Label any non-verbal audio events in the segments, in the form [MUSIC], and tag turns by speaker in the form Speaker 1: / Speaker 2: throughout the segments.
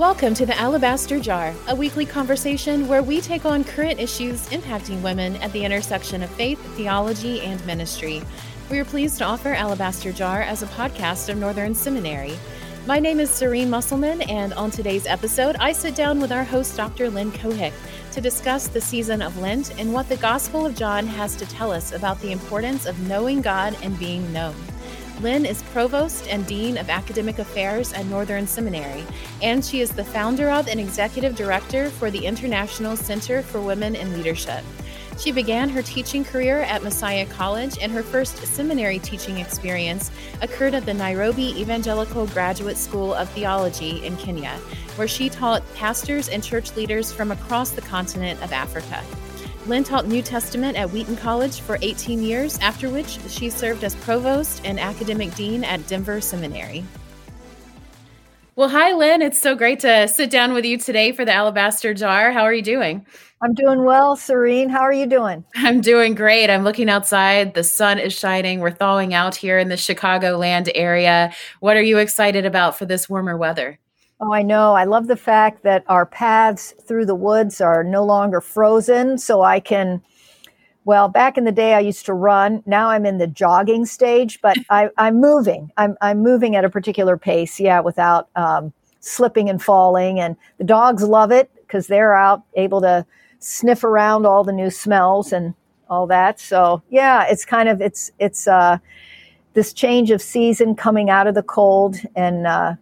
Speaker 1: Welcome to the Alabaster Jar, a weekly conversation where we take on current issues impacting women at the intersection of faith, theology, and ministry. We are pleased to offer Alabaster Jar as a podcast of Northern Seminary. My name is Sareen Musselman, and on today's episode, I sit down with our host, Dr. Lynn Cohick, to discuss the season of Lent and what the Gospel of John has to tell us about the importance of knowing God and being known. Lynn is Provost and Dean of Academic Affairs at Northern Seminary, and she is the founder of and executive director for the International Center for Women in Leadership. She began her teaching career at Messiah College, and her first seminary teaching experience occurred at the Nairobi Evangelical Graduate School of Theology in Kenya, where she taught pastors and church leaders from across the continent of Africa. Lynn taught New Testament at Wheaton College for 18 years, after which she served as provost and academic dean at Denver Seminary. Well, hi, Lynn. It's so great to sit down with you today for the Alabaster Jar. How are you doing?
Speaker 2: I'm doing well, Sareen. How are you doing? [LAUGHS]
Speaker 1: I'm doing great. I'm looking outside. The sun is shining. We're thawing out here in the Chicagoland area. What are you excited about for this warmer weather?
Speaker 2: Oh, I know. I love the fact that our paths through the woods are no longer frozen, so I can. Well, back in the day, I used to run. Now I'm in the jogging stage, but [LAUGHS] I, am moving. I'm, I'm moving at a particular pace, yeah, without um, slipping and falling. And the dogs love it because they're out able to sniff around all the new smells and all that. So yeah, it's kind of it's it's uh, this change of season coming out of the cold and uh,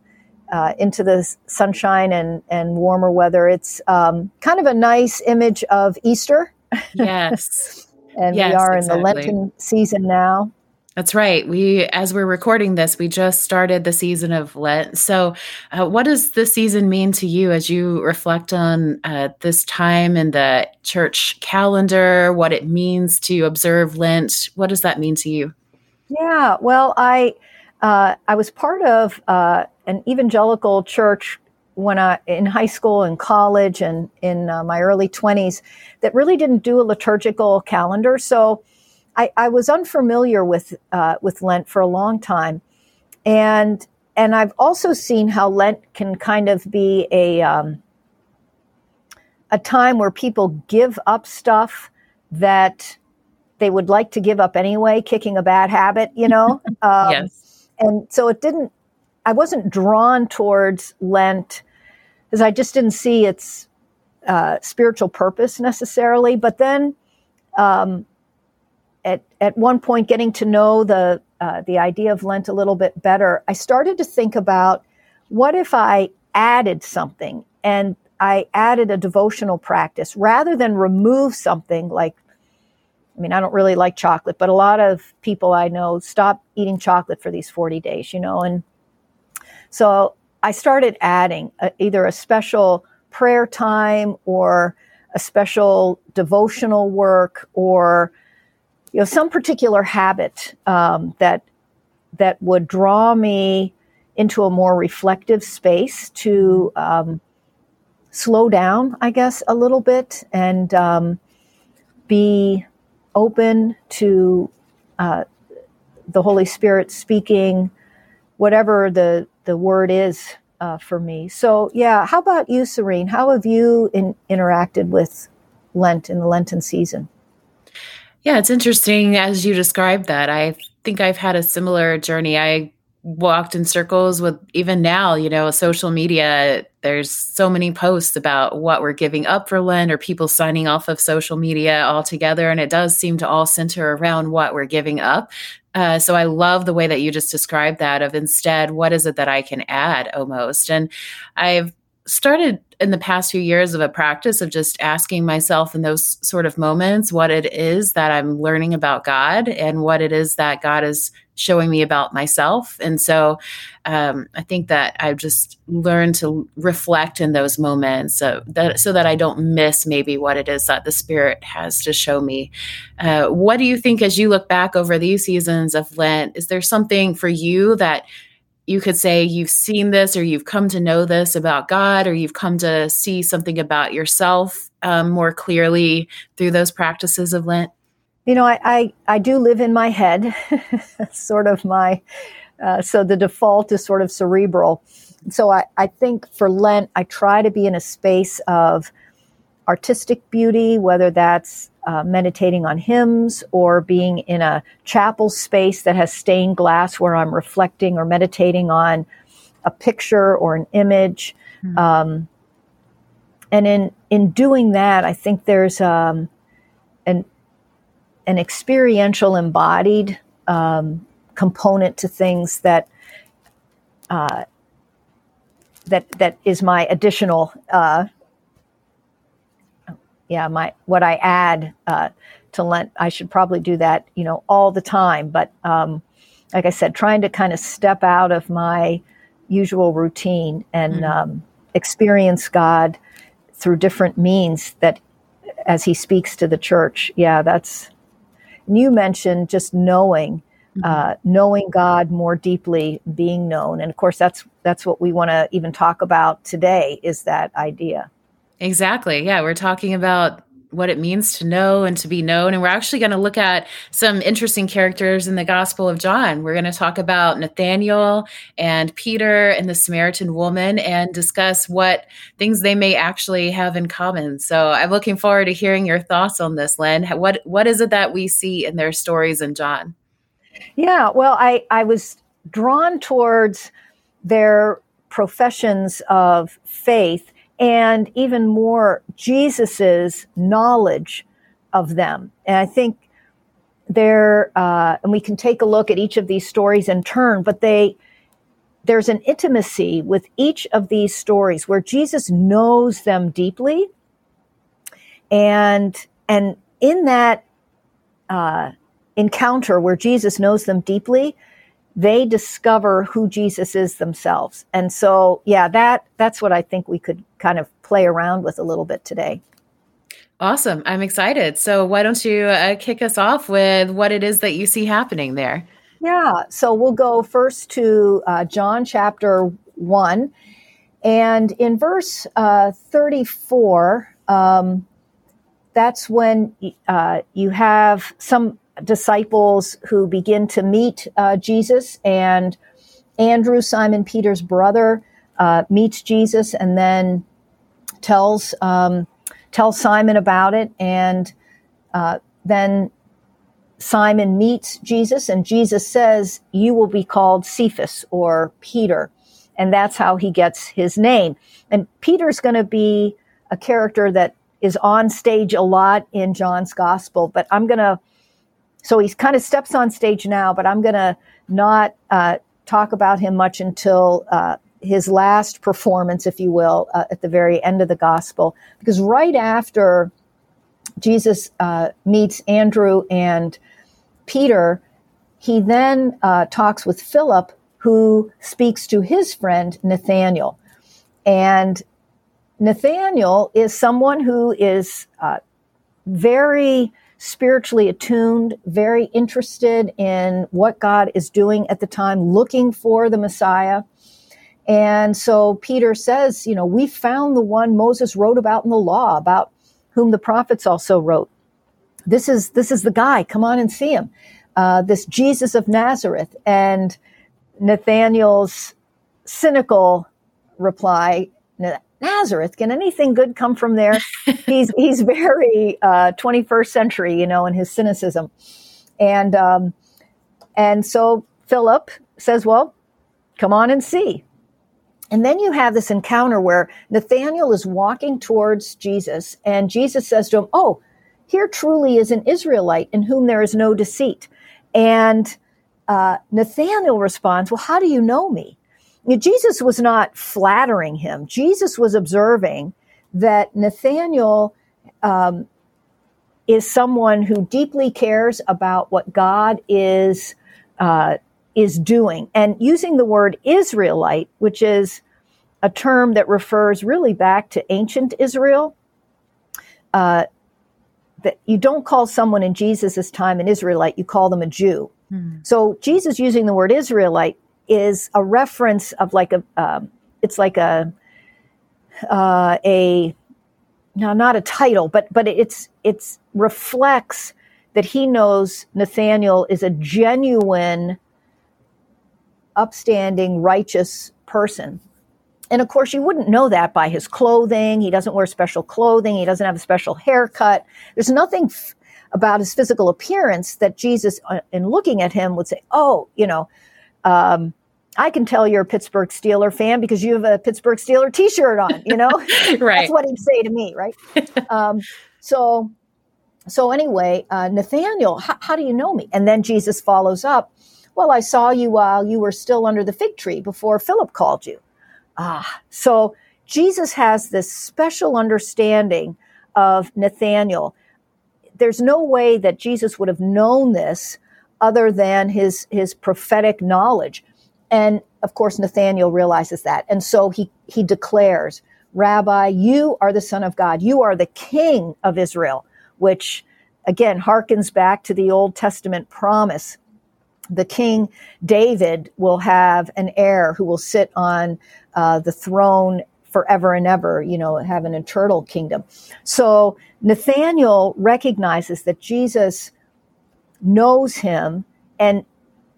Speaker 2: uh, into the sunshine and, and warmer weather. It's um, kind of a nice image of Easter.
Speaker 1: Yes. [LAUGHS]
Speaker 2: and
Speaker 1: yes,
Speaker 2: we are
Speaker 1: exactly.
Speaker 2: in the Lenten season now.
Speaker 1: That's right. We, as we're recording this, we just started the season of Lent. So, uh, what does the season mean to you as you reflect on uh, this time in the church calendar? What it means to observe Lent? What does that mean to you?
Speaker 2: Yeah. Well, I uh, I was part of uh, an evangelical church when I in high school and college and in uh, my early 20s that really didn't do a liturgical calendar. So I, I was unfamiliar with uh, with Lent for a long time, and and I've also seen how Lent can kind of be a um, a time where people give up stuff that they would like to give up anyway, kicking a bad habit, you know. [LAUGHS]
Speaker 1: Um, yes
Speaker 2: and so it didn't i wasn't drawn towards lent because i just didn't see its uh, spiritual purpose necessarily. But then um, at, at one point getting to know the uh, the idea of lent a little bit better i started to think about what if i added something and i added a devotional practice rather than remove something like I mean, I don't really like chocolate, but a lot of people I know stop eating chocolate for these 40 days, you know. And so I started adding a, either a special prayer time or a special devotional work or you know some particular habit um, that that would draw me into a more reflective space to um, slow down, I guess, a little bit and um, be open to uh, the Holy Spirit speaking whatever the the word is uh, for me. So yeah, how about you, Sareen? How have you in, interacted with Lent in the Lenten season?
Speaker 1: Yeah, it's interesting as you described that. I think I've had a similar journey. I walked in circles with even now, you know, social media. There's so many posts about what we're giving up for Lent or people signing off of social media altogether. And it does seem to all center around what we're giving up. Uh, so I love the way that you just described that of instead, what is it that I can add almost? And I've started in the past few years of a practice of just asking myself in those sort of moments what it is that I'm learning about God and what it is that God is showing me about myself. And so um, I think that I've just learned to reflect in those moments so that, so that I don't miss maybe what it is that the Spirit has to show me. Uh, what do you think as you look back over these seasons of Lent? Is there something for you that you could say you've seen this or you've come to know this about God or you've come to see something about yourself um, more clearly through those practices of Lent?
Speaker 2: You know, I, I, I do live in my head, [LAUGHS] sort of my Uh, so the default is sort of cerebral. So I, I think for Lent, I try to be in a space of artistic beauty, whether that's uh, meditating on hymns or being in a chapel space that has stained glass where I'm reflecting or meditating on a picture or an image. Mm-hmm. Um, and in in doing that, I think there's um, an an experiential, embodied um, component to things that uh, that that is my additional uh, yeah my what I add uh, to Lent. I should probably do that you know all the time, but um, like I said, trying to kind of step out of my usual routine and mm-hmm. um, experience God through different means that as he speaks to the church. Yeah, that's, you mentioned just knowing, mm-hmm. uh, knowing God more deeply, being known. And of course, that's, that's what we want to even talk about today is that idea.
Speaker 1: Exactly. Yeah. We're talking about what it means to know and to be known. And we're actually going to look at some interesting characters in the Gospel of John. We're going to talk about Nathaniel and Peter and the Samaritan woman and discuss what things they may actually have in common. So I'm looking forward to hearing your thoughts on this, Lynn. What what is it that we see in their stories in John?
Speaker 2: Yeah, well, I, I was drawn towards their professions of faith and even more Jesus's knowledge of them. And I think there, uh, and we can take a look at each of these stories in turn, but they, there's an intimacy with each of these stories where Jesus knows them deeply. And, and in that, uh, encounter where Jesus knows them deeply, they discover who Jesus is themselves. And so, yeah, that that's what I think we could kind of play around with a little bit today.
Speaker 1: Awesome. I'm excited. So, why don't you uh, kick us off with what it is that you see happening there?
Speaker 2: Yeah. So, we'll go first to uh, John chapter 1. And in verse uh, 34, um, that's when uh, you have some disciples who begin to meet uh, Jesus, and Andrew, Simon Peter's brother, uh, meets Jesus and then tells um, tells Simon about it, and uh, then Simon meets Jesus, and Jesus says, "You will be called Cephas or Peter," and that's how he gets his name. And Peter's going to be a character that is on stage a lot in John's gospel, but I'm going to so he kind of steps on stage now, but I'm going to not uh, talk about him much until uh, his last performance, if you will, uh, at the very end of the gospel. Because right after Jesus uh, meets Andrew and Peter, he then uh, talks with Philip, who speaks to his friend Nathaniel. And Nathaniel is someone who is uh, very spiritually attuned, very interested in what God is doing at the time, looking for the Messiah. And so Peter says, you know, we found the one Moses wrote about in the law, about whom the prophets also wrote. This is this is the guy. Come on and see him. Uh, this Jesus of Nazareth. And Nathaniel's cynical reply Nazareth. Can anything good come from there? [LAUGHS] he's he's very uh, 21st century, you know, in his cynicism, and um, and so Philip says, "Well, come on and see." And then you have this encounter where Nathaniel is walking towards Jesus, and Jesus says to him, "Oh, here truly is an Israelite in whom there is no deceit." And uh, Nathaniel responds, "Well, how do you know me?" Jesus was not flattering him. Jesus was observing that Nathaniel um, is someone who deeply cares about what God is uh, is doing, and using the word Israelite, which is a term that refers really back to ancient Israel. Uh, that you don't call someone in Jesus' time an Israelite, you call them a Jew. Hmm. So Jesus using the word Israelite is a reference of like a, um, it's like a, uh, a, no, not a title, but but it's it's reflects that he knows Nathaniel is a genuine upstanding, righteous person. And of course, you wouldn't know that by his clothing. He doesn't wear special clothing. He doesn't have a special haircut. There's nothing f- about his physical appearance that Jesus, uh, in looking at him, would say, Oh, you know, um, I can tell you're a Pittsburgh Steeler fan because you have a Pittsburgh Steeler T-shirt on. You know, [LAUGHS]
Speaker 1: right?
Speaker 2: That's what he'd say to me, right? [LAUGHS] um, so, so anyway, uh, Nathaniel, how do you know me? And then Jesus follows up. Well, I saw you while you were still under the fig tree before Philip called you. Ah, so Jesus has this special understanding of Nathaniel. There's no way that Jesus would have known this other than his his prophetic knowledge. And of course, Nathaniel realizes that. And so he, he declares, Rabbi, you are the Son of God. You are the King of Israel, which again harkens back to the Old Testament promise. The King David will have an heir who will sit on uh, the throne forever and ever, you know, have an eternal kingdom. So Nathaniel recognizes that Jesus knows him and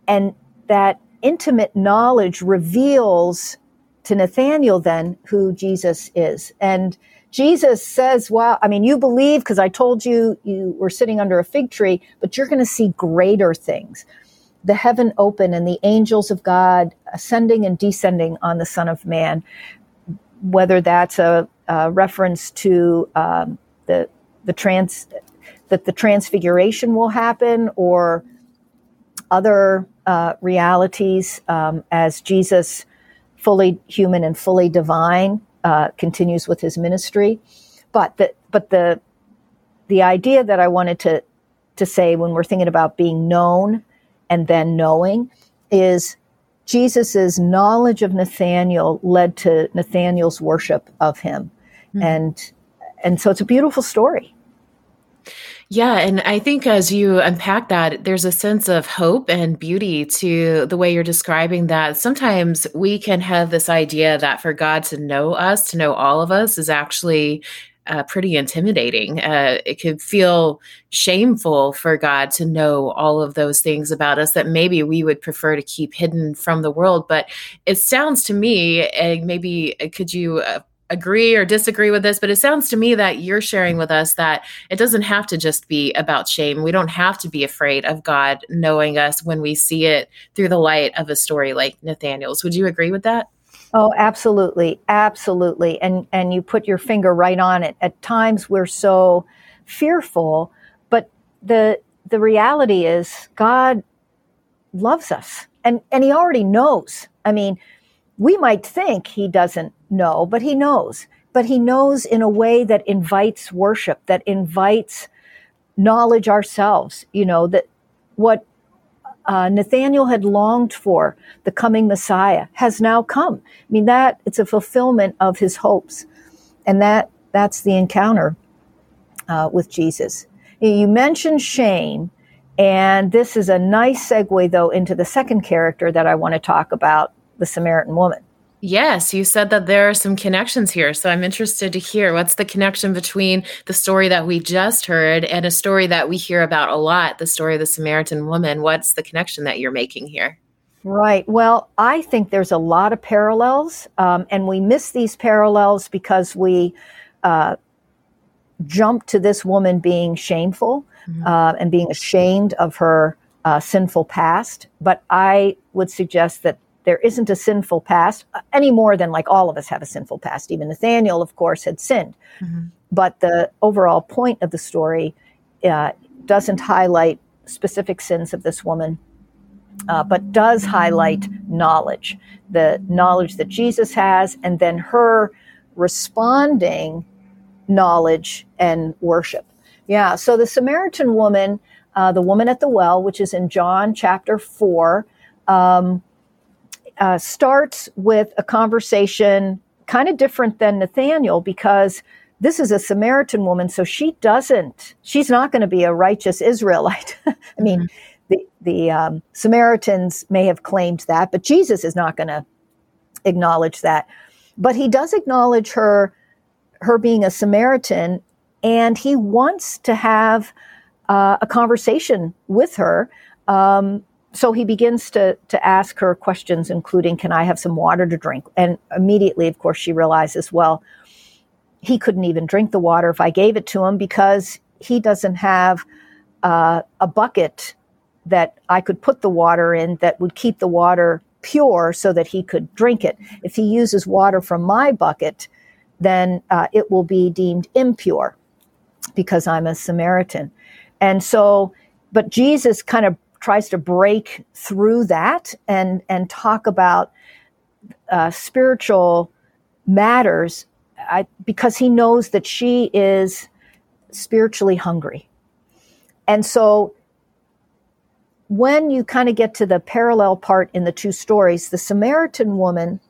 Speaker 2: and that intimate knowledge reveals to Nathaniel then who Jesus is. And Jesus says, Wow, I mean, you believe because I told you you were sitting under a fig tree, but you're going to see greater things. The heaven open and the angels of God ascending and descending on the Son of Man, whether that's a, a reference to um, the, the trans, that the transfiguration will happen or other uh, realities um, as Jesus, fully human and fully divine, uh, continues with his ministry. But the but the the idea that I wanted to to say when we're thinking about being known and then knowing is Jesus's knowledge of Nathaniel led to Nathaniel's worship of him, mm-hmm. and and so it's a beautiful story.
Speaker 1: Yeah. And I think as you unpack that, there's a sense of hope and beauty to the way you're describing that. Sometimes we can have this idea that for God to know us, to know all of us, is actually uh, pretty intimidating. Uh, it could feel shameful for God to know all of those things about us that maybe we would prefer to keep hidden from the world. But it sounds to me, and maybe uh, could you uh, agree or disagree with this, but it sounds to me that you're sharing with us that it doesn't have to just be about shame. We don't have to be afraid of God knowing us when we see it through the light of a story like Nathaniel's. Would you agree with that?
Speaker 2: Oh, absolutely. Absolutely. And and you put your finger right on it. At times we're so fearful, but the the reality is God loves us. And and he already knows. I mean, we might think he doesn't know, but he knows. But he knows in a way that invites worship, that invites knowledge ourselves. You know, that what uh, Nathaniel had longed for, the coming Messiah, has now come. I mean, that it's a fulfillment of his hopes. And that that's the encounter uh, with Jesus. You mentioned shame, and this is a nice segue, though, into the second character that I want to talk about the Samaritan woman.
Speaker 1: Yes, you said that there are some connections here. So I'm interested to hear what's the connection between the story that we just heard and a story that we hear about a lot, the story of the Samaritan woman. What's the connection that you're making here?
Speaker 2: Right. Well, I think there's a lot of parallels, um, and we miss these parallels because we uh, jump to this woman being shameful mm-hmm. uh, and being ashamed of her uh, sinful past. But I would suggest that there isn't a sinful past uh, any more than like all of us have a sinful past. Even Nathaniel, of course, had sinned. Mm-hmm. But the overall point of the story uh, doesn't highlight specific sins of this woman, uh, but does highlight knowledge the knowledge that Jesus has, and then her responding knowledge and worship. Yeah, so the Samaritan woman, uh, the woman at the well, which is in John chapter 4, um, uh, starts with a conversation kind of different than Nathaniel because this is a Samaritan woman, so she doesn't, she's not going to be a righteous Israelite. [LAUGHS] I mean, mm-hmm. the, the um, Samaritans may have claimed that, but Jesus is not going to acknowledge that. But he does acknowledge her, her being a Samaritan, and he wants to have uh, a conversation with her. Um, so he begins to to ask her questions, including, "Can I have some water to drink?" And immediately, of course, she realizes, well, he couldn't even drink the water if I gave it to him because he doesn't have uh, a bucket that I could put the water in that would keep the water pure so that he could drink it. If he uses water from my bucket, then uh, it will be deemed impure because I'm a Samaritan. And so, but Jesus kind of tries to break through that and and talk about uh, spiritual matters I, because he knows that she is spiritually hungry. And so when you kind of get to the parallel part in the two stories, the Samaritan woman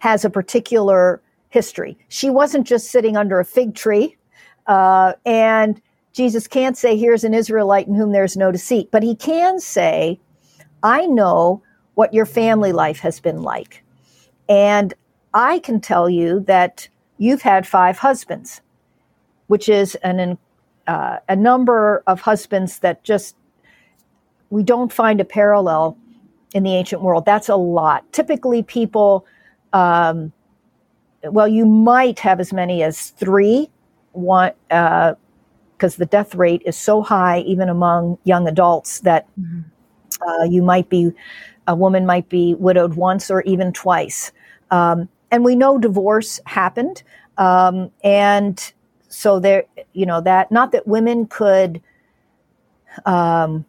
Speaker 2: has a particular history. She wasn't just sitting under a fig tree uh, and Jesus can't say, Here's an Israelite in whom there's no deceit, but he can say, I know what your family life has been like. And I can tell you that you've had five husbands, which is an, uh, a number of husbands that just we don't find a parallel in the ancient world. That's a lot. Typically, people, um, well, you might have as many as three. One, uh, because the death rate is so high, even among young adults, that mm-hmm. uh, you might be, a woman might be widowed once or even twice. Um, and we know divorce happened. Um, and so there, you know, that, not that women could um,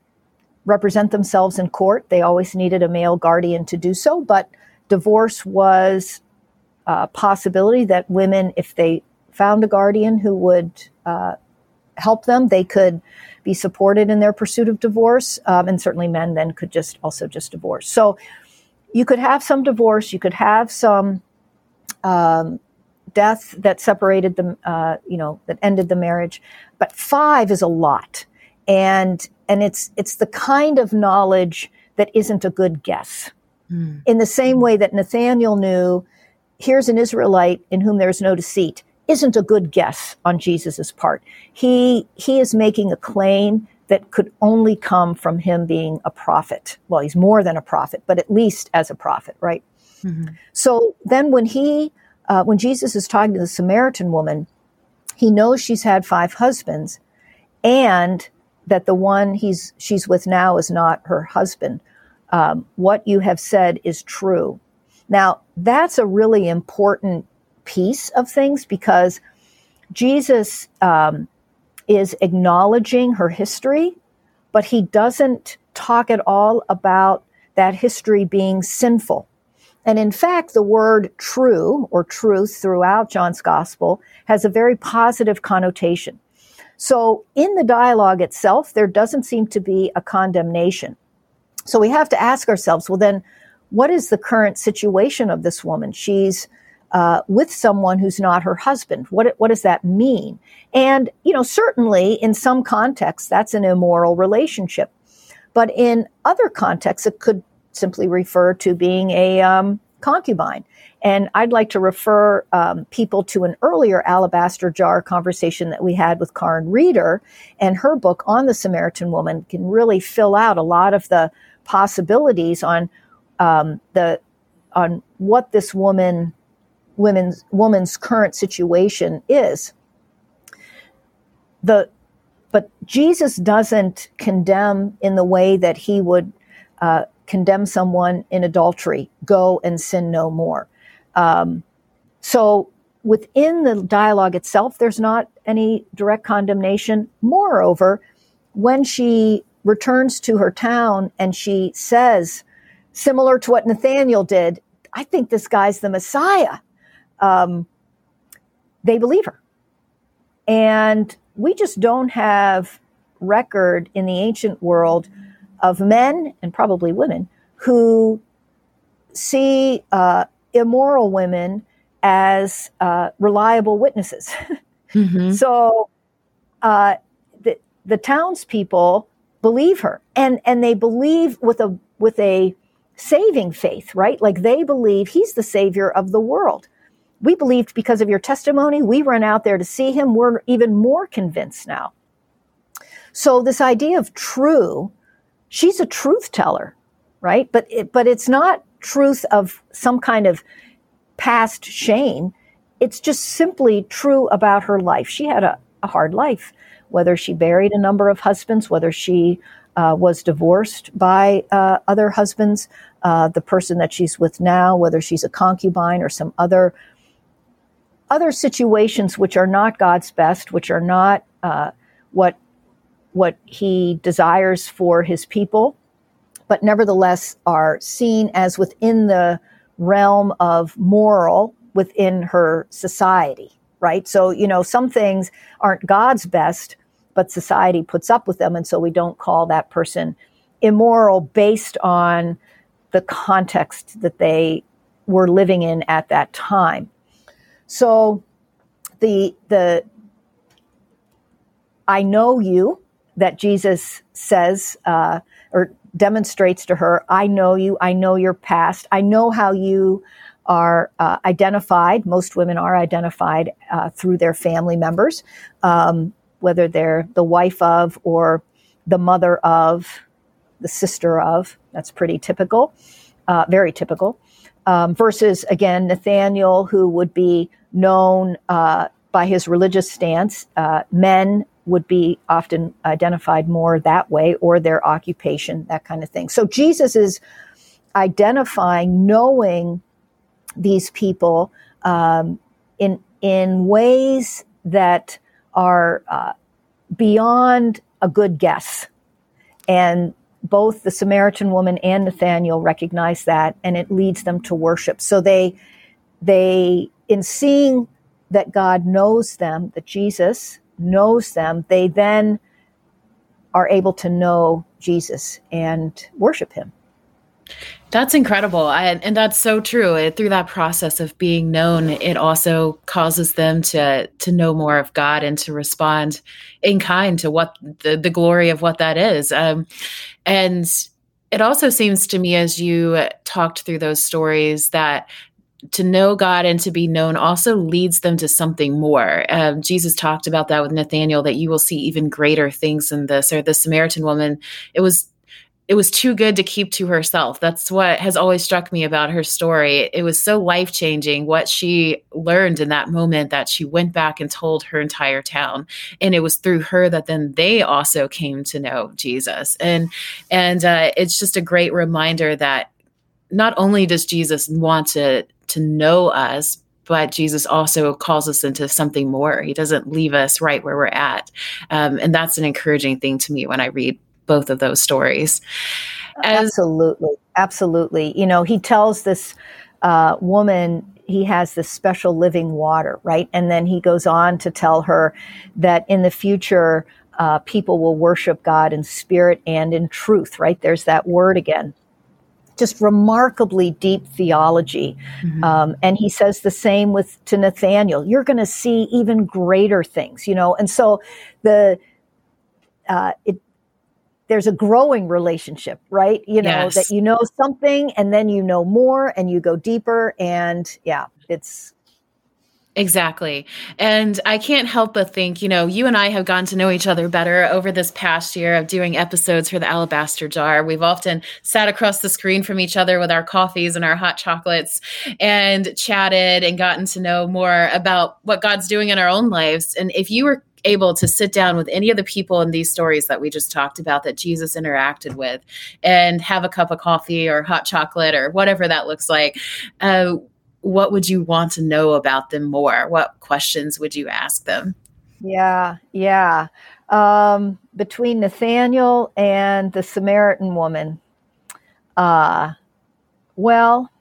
Speaker 2: represent themselves in court, they always needed a male guardian to do so, but divorce was a possibility that women, if they found a guardian who would uh, help them. They could be supported in their pursuit of divorce, um, and certainly men then could just also just divorce. So you could have some divorce, you could have some um, death that separated them, uh, you know, that ended the marriage, but five is a lot, and and it's it's the kind of knowledge that isn't a good guess. Mm. In the same way that Nathaniel knew, here's an Israelite in whom there's no deceit isn't a good guess on Jesus's part. He he is making a claim that could only come from him being a prophet. Well, he's more than a prophet, but at least as a prophet, right? Mm-hmm. So then, when he uh, when Jesus is talking to the Samaritan woman, he knows she's had five husbands, and that the one he's she's with now is not her husband. Um, what you have said is true. Now, that's a really important piece of things because Jesus um, is acknowledging her history, but he doesn't talk at all about that history being sinful. And in fact, the word true or truth throughout John's gospel has a very positive connotation. So in the dialogue itself, there doesn't seem to be a condemnation. So we have to ask ourselves, well, then, what is the current situation of this woman? She's uh, with someone who's not her husband. What, what does that mean? And, you know, certainly in some contexts, that's an immoral relationship. But in other contexts, it could simply refer to being a um, concubine. And I'd like to refer um, people to an earlier alabaster jar conversation that we had with Caryn Reeder, and her book on the Samaritan woman can really fill out a lot of the possibilities on um, the on what this woman women's woman's current situation is. The but Jesus doesn't condemn in the way that he would uh, condemn someone in adultery. Go and sin no more. Um, so within the dialogue itself, there's not any direct condemnation. Moreover, when she returns to her town and she says, similar to what Nathaniel did, I think this guy's the Messiah um, they believe her. And we just don't have record in the ancient world of men and probably women who see uh, immoral women as uh, reliable witnesses. [LAUGHS] Mm-hmm. so uh, the the townspeople believe her, and and they believe with a with a saving faith, right? Like they believe he's the savior of the world we believed because of your testimony. We ran out there to see him. We're even more convinced now. So, this idea of true she's a truth teller, right? But it, but it's not truth of some kind of past shame. It's just simply true about her life. She had a, a hard life, whether she buried a number of husbands, whether she uh, was divorced by uh, other husbands, uh, the person that she's with now, whether she's a concubine or some other other situations which are not God's best, which are not uh, what what He desires for His people, but nevertheless are seen as within the realm of moral within her society. Right. So you know some things aren't God's best, but society puts up with them, and so we don't call that person immoral based on the context that they were living in at that time. So the the I know you that Jesus says uh, or demonstrates to her. I know you. I know your past. I know how you are uh, identified. Most women are identified uh, through their family members, um, whether they're the wife of or the mother of, the sister of. That's pretty typical, uh, very typical um, versus again Nathaniel, who would be known uh, by his religious stance. Uh, men would be often identified more that way, or their occupation, that kind of thing. So Jesus is identifying, knowing these people um, in in ways that are uh, beyond a good guess, and both the Samaritan woman and Nathaniel recognize that, and it leads them to worship. So they, they, in seeing that God knows them, that Jesus knows them, they then are able to know Jesus and worship him.
Speaker 1: That's incredible. I, and that's so true. It, through that process of being known, it also causes them to to know more of God and to respond in kind to what the, the glory of what that is. Um, and it also seems to me as you talked through those stories that to know God and to be known also leads them to something more. Um, Jesus talked about that with Nathaniel that you will see even greater things than this. Or the Samaritan woman, it was it was too good to keep to herself. That's what has always struck me about her story. It was so life changing what she learned in that moment that she went back and told her entire town. And it was through her that then they also came to know Jesus. And and uh, it's just a great reminder that not only does Jesus want to to know us, but Jesus also calls us into something more. He doesn't leave us right where we're at. Um, and that's an encouraging thing to me when I read both of those stories.
Speaker 2: As, absolutely. Absolutely. You know, he tells this uh, woman he has this special living water, right? And then he goes on to tell her that in the future, uh, people will worship God in spirit and in truth, right? There's that word again. Just remarkably deep theology. Mm-hmm. Um, and he says the same with to Nathaniel. You're going to see even greater things, you know? And so the, uh, it, there's a growing relationship, right? You know, yes. that you know something and then you know more and you go deeper. And yeah, it's
Speaker 1: Exactly. And I can't help but think, you know, you and I have gotten to know each other better over this past year of doing episodes for the Alabaster Jar. We've often sat across the screen from each other with our coffees and our hot chocolates and chatted and gotten to know more about what God's doing in our own lives. And if you were able to sit down with any of the people in these stories that we just talked about that Jesus interacted with and have a cup of coffee or hot chocolate or whatever that looks like, uh, what would you want to know about them more? What questions would you ask them?
Speaker 2: Yeah, yeah. Um, between Nathaniel and the Samaritan woman, uh, well,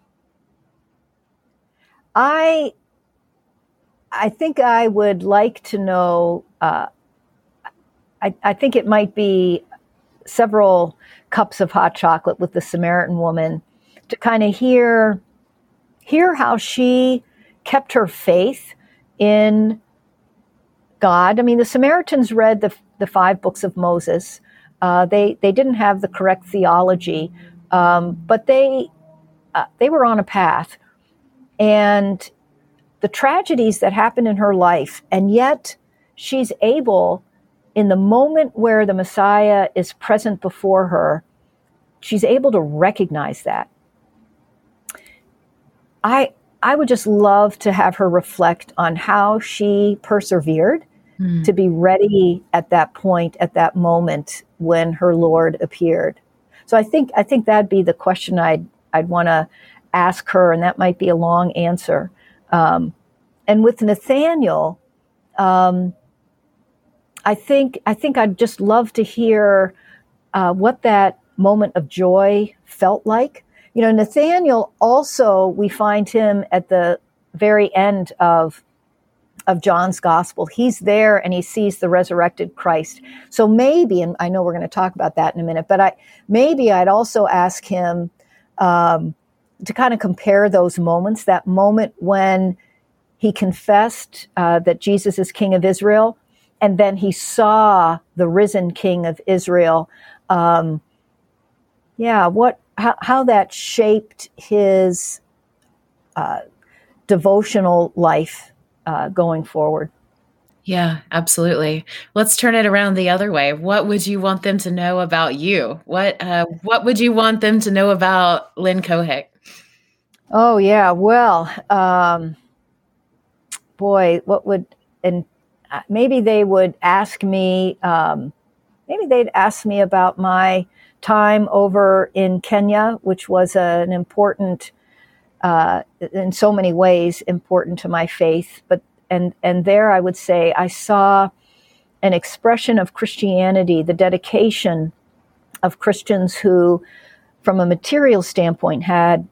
Speaker 2: I I think I would like to know. Uh, I, I think it might be several cups of hot chocolate with the Samaritan woman to kind of hear hear how she kept her faith in God. I mean, the Samaritans read the the five books of Moses. Uh, they they didn't have the correct theology, um, but they uh, they were on a path, and the tragedies that happen in her life, and yet she's able, in the moment where the Messiah is present before her, she's able to recognize that. I I would just love to have her reflect on how she persevered mm. to be ready at that point, at that moment when her Lord appeared. So I think I think that'd be the question I'd I'd want to ask her, and that might be a long answer. Um, and with Nathaniel, um, I think I think I'd just love to hear uh, what that moment of joy felt like you know, Nathaniel also, we find him at the very end of of John's gospel. He's there and he sees the resurrected Christ. So maybe, and I know we're going to talk about that in a minute, but I maybe I'd also ask him um, to kind of compare those moments. That moment when he confessed uh, that Jesus is King of Israel, and then he saw the risen King of Israel. Um, yeah, what how, how that shaped his uh, devotional life uh, going forward.
Speaker 1: Yeah, absolutely. Let's turn it around the other way. What would you want them to know about you? What uh, What would you want them to know about Lynn Cohick?
Speaker 2: Oh yeah, well, um, boy, what would and uh, maybe they would ask me. Um, maybe they'd ask me about my time over in Kenya, which was an important, uh, in so many ways, important to my faith. But and and there, I would say I saw an expression of Christianity, the dedication of Christians who, from a material standpoint, had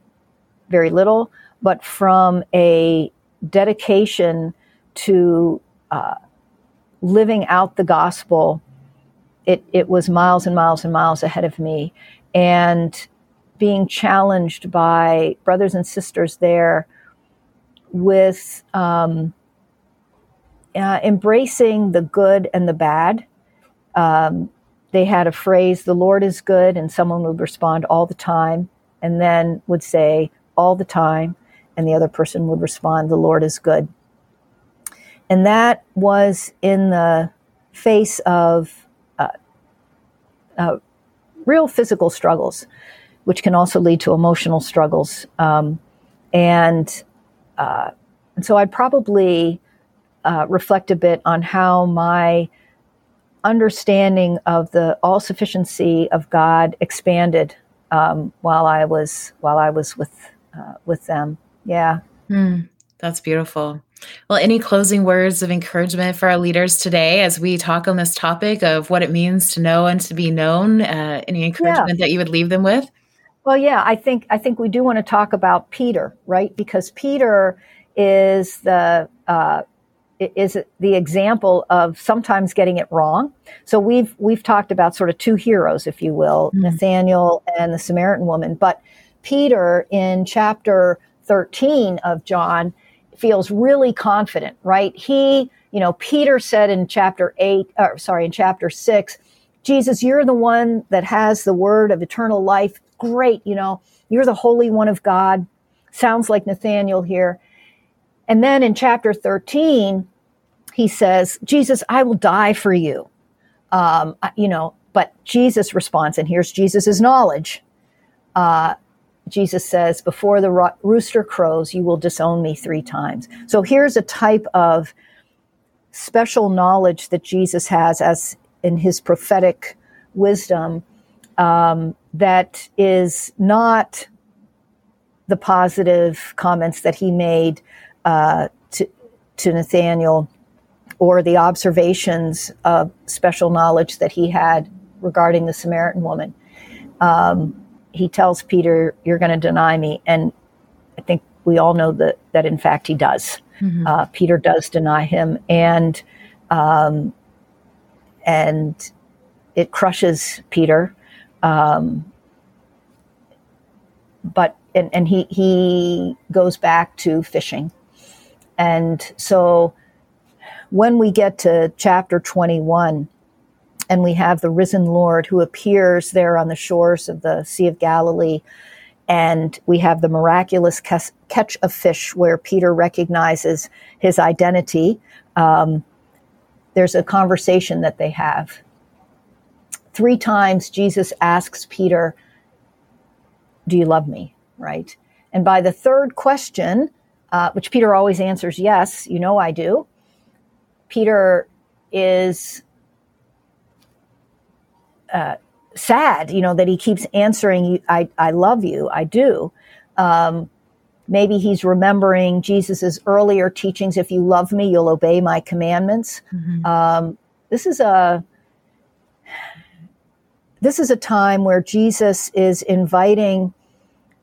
Speaker 2: very little, but from a dedication to uh, living out the gospel it, it was miles and miles and miles ahead of me. And being challenged by brothers and sisters there with um, uh, embracing the good and the bad. Um, they had a phrase, the Lord is good, and someone would respond all the time, and then would say all the time, and the other person would respond, the Lord is good. And that was in the face of uh, real physical struggles, which can also lead to emotional struggles. Um, and, uh, and so I'd probably uh, reflect a bit on how my understanding of the all sufficiency of God expanded um, while I was while I was with uh, with them. Yeah,
Speaker 1: mm, that's beautiful. Well, any closing words of encouragement for our leaders today as we talk on this topic of what it means to know and to be known? Uh, any encouragement yeah. that you would leave them with?
Speaker 2: Well, yeah, I think I think we do want to talk about Peter, right? Because Peter is the uh, is the example of sometimes getting it wrong. So we've we've talked about sort of two heroes, if you will, mm-hmm. Nathaniel and the Samaritan woman. But Peter in chapter 13 of John feels really confident, right? He, you know, Peter said in chapter eight, or sorry, in chapter six, Jesus, you're the one that has the word of eternal life. Great, you know, you're the Holy One of God. Sounds like Nathaniel here. And then in chapter 13, he says, Jesus, I will die for you. Um, you know, but Jesus responds, and here's Jesus's knowledge. Uh, Jesus says, Before the ro- rooster crows, you will disown me three times. So here's a type of special knowledge that Jesus has as in his prophetic wisdom um, that is not the positive comments that he made uh, to, to Nathaniel or the observations of special knowledge that he had regarding the Samaritan woman. Um, he tells Peter, "You're going to deny me," and I think we all know that that in fact he does. Mm-hmm. Uh, Peter does deny him, and um, and it crushes Peter. Um, but and, and he he goes back to fishing, and so when we get to chapter twenty one, and we have the risen Lord who appears there on the shores of the Sea of Galilee. And we have the miraculous catch of fish where Peter recognizes his identity. Um, there's a conversation that they have. Three times Jesus asks Peter, Do you love me? Right. And by the third question, uh, which Peter always answers yes, you know I do, Peter is uh, sad, you know, that he keeps answering, I, I love you, I do. Um, maybe he's remembering Jesus's earlier teachings if you love me, you'll obey my commandments. Mm-hmm. Um, this is a this is a time where Jesus is inviting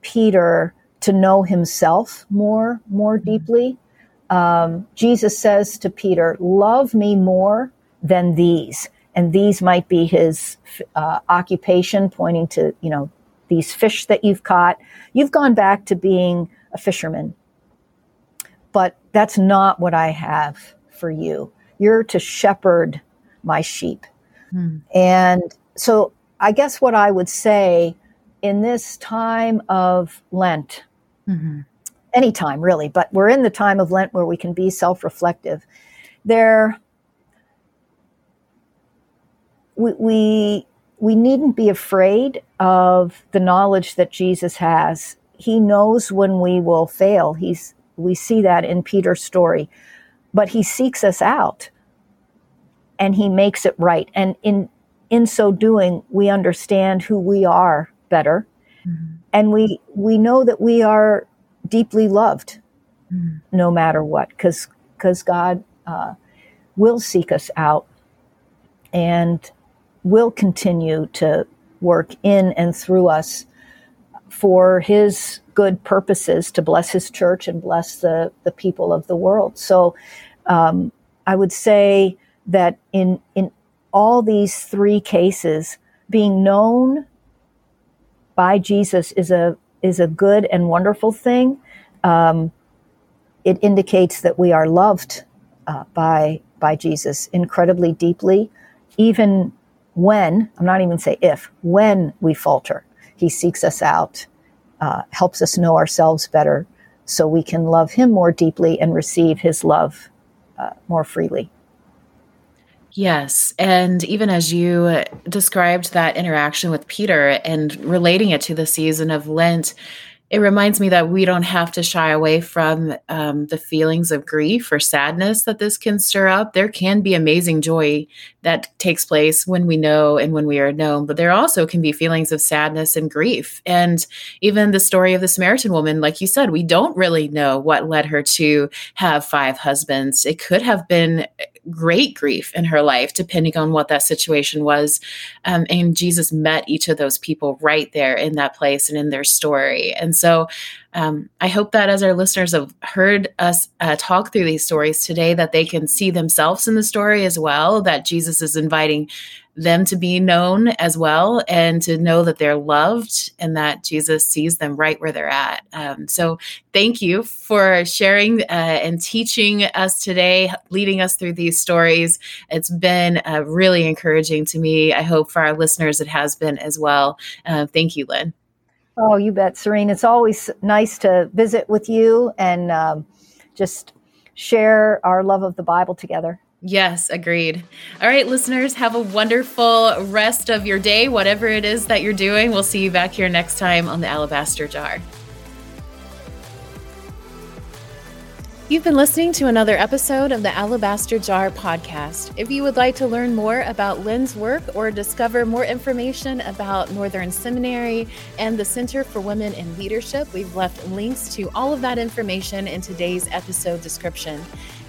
Speaker 2: Peter to know himself more more mm-hmm. deeply. Um, Jesus says to Peter, "Love me more than these." And these might be his uh, occupation, pointing to you know these fish that you've caught. You've gone back to being a fisherman, but that's not what I have for you. You're to shepherd my sheep, hmm. and so I guess what I would say in this time of Lent. Mm-hmm. Anytime, really, but we're in the time of Lent where we can be self reflective. There, we, we we needn't be afraid of the knowledge that Jesus has. He knows when we will fail. He's we see that in Peter's story. But he seeks us out and he makes it right. And in in so doing, we understand who we are better. Mm-hmm. And we we know that we are deeply loved mm-hmm. no matter what, because because God uh, will seek us out and will continue to work in and through us for his good purposes to bless his church and bless the, the people of the world. So um, I would say that in, in all these three cases, being known by Jesus is a, is a good and wonderful thing. Um, it indicates that we are loved uh, by, by Jesus incredibly deeply, even when, I'm not even say if, when we falter, he seeks us out, uh, helps us know ourselves better so we can love him more deeply and receive his love uh, more freely.
Speaker 1: Yes. And even as you described that interaction with Peter and relating it to the season of Lent, it reminds me that we don't have to shy away from um, the feelings of grief or sadness that this can stir up. There can be amazing joy that takes place when we know and when we are known, but there also can be feelings of sadness and grief. And even the story of the Samaritan woman, like you said, we don't really know what led her to have five husbands. It could have been great grief in her life, depending on what that situation was. Um, and Jesus met each of those people right there in that place and in their story. And so um, I hope that as our listeners have heard us uh, talk through these stories today, that they can see themselves in the story as well, that Jesus is inviting them to be known as well and to know that they're loved and that Jesus sees them right where they're at. Um, so, thank you for sharing uh, and teaching us today, leading us through these stories. It's been uh, really encouraging to me. I hope for our listeners it has been as well. Uh, thank you, Lynn.
Speaker 2: Oh, you bet, Sareen. It's always nice to visit with you and um, just share our love of the Bible together.
Speaker 1: Yes, agreed. All right, listeners, have a wonderful rest of your day, whatever it is that you're doing. We'll see you back here next time on the Alabaster Jar. You've been listening to another episode of the Alabaster Jar podcast. If you would like to learn more about Lynn's work or discover more information about Northern Seminary and the Center for Women in Leadership, we've left links to all of that information in today's episode description.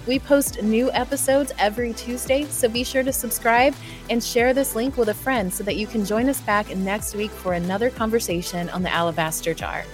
Speaker 1: We post new episodes every Tuesday, so be sure to subscribe and share this link with a friend so that you can join us back next week for another conversation on the Alabaster Jar.